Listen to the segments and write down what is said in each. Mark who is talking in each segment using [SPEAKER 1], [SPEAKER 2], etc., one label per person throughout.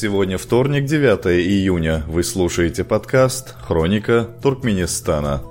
[SPEAKER 1] Сегодня вторник, 9 июня. Вы слушаете подкаст «Хроника Туркменистана».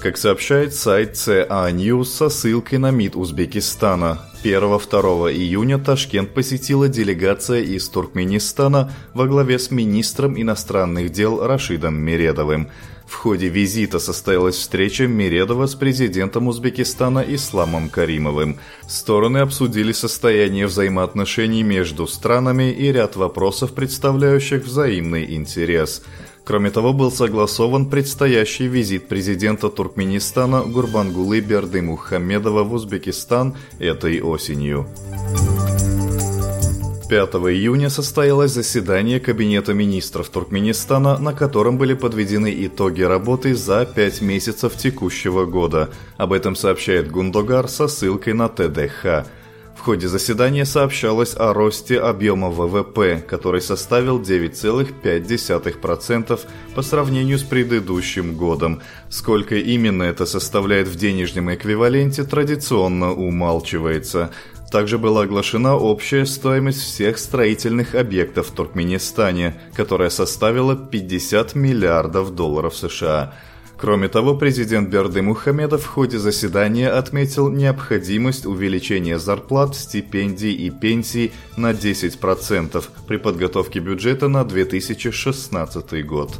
[SPEAKER 1] Как сообщает сайт CA News со ссылкой на МИД Узбекистана, 1-2 июня Ташкент посетила делегация из Туркменистана во главе с министром иностранных дел Рашидом Мередовым. В ходе визита состоялась встреча Мередова с президентом Узбекистана Исламом Каримовым. Стороны обсудили состояние взаимоотношений между странами и ряд вопросов, представляющих взаимный интерес – Кроме того, был согласован предстоящий визит президента Туркменистана Гурбангулы Бердымухамедова в Узбекистан этой осенью. 5 июня состоялось заседание Кабинета министров Туркменистана, на котором были подведены итоги работы за пять месяцев текущего года. Об этом сообщает Гундогар со ссылкой на ТДХ ходе заседания сообщалось о росте объема ВВП, который составил 9,5% по сравнению с предыдущим годом. Сколько именно это составляет в денежном эквиваленте, традиционно умалчивается. Также была оглашена общая стоимость всех строительных объектов в Туркменистане, которая составила 50 миллиардов долларов США – Кроме того, президент Берды Мухамедов в ходе заседания отметил необходимость увеличения зарплат, стипендий и пенсий на 10% при подготовке бюджета на 2016 год.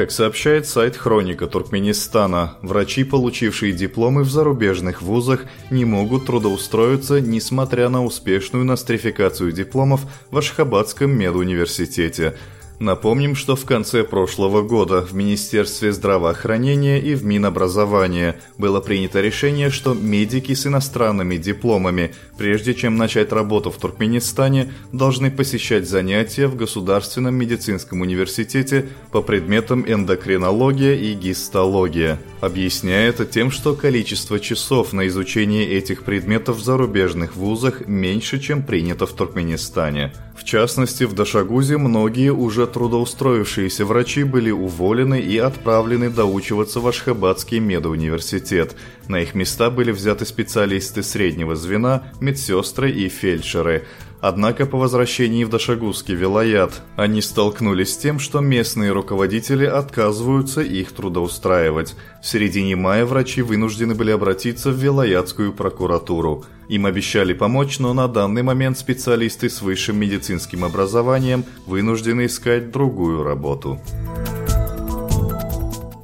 [SPEAKER 1] Как сообщает сайт Хроника Туркменистана, врачи, получившие дипломы в зарубежных вузах, не могут трудоустроиться, несмотря на успешную нострификацию дипломов в Ашхабадском медуниверситете – Напомним, что в конце прошлого года в Министерстве здравоохранения и в Минобразования было принято решение, что медики с иностранными дипломами, прежде чем начать работу в Туркменистане, должны посещать занятия в Государственном медицинском университете по предметам эндокринология и гистология, объясняя это тем, что количество часов на изучение этих предметов в зарубежных вузах меньше, чем принято в Туркменистане. В частности, в Дашагузе многие уже трудоустроившиеся врачи были уволены и отправлены доучиваться в Ашхабадский медуниверситет. На их места были взяты специалисты среднего звена, медсестры и фельдшеры – Однако по возвращении в Дашагузский вилаят они столкнулись с тем, что местные руководители отказываются их трудоустраивать. В середине мая врачи вынуждены были обратиться в вилаятскую прокуратуру. Им обещали помочь, но на данный момент специалисты с высшим медицинским образованием вынуждены искать другую работу.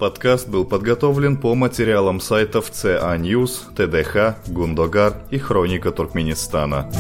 [SPEAKER 1] Подкаст был подготовлен по материалам сайтов CA News, ТДХ, Гундогар и Хроника Туркменистана.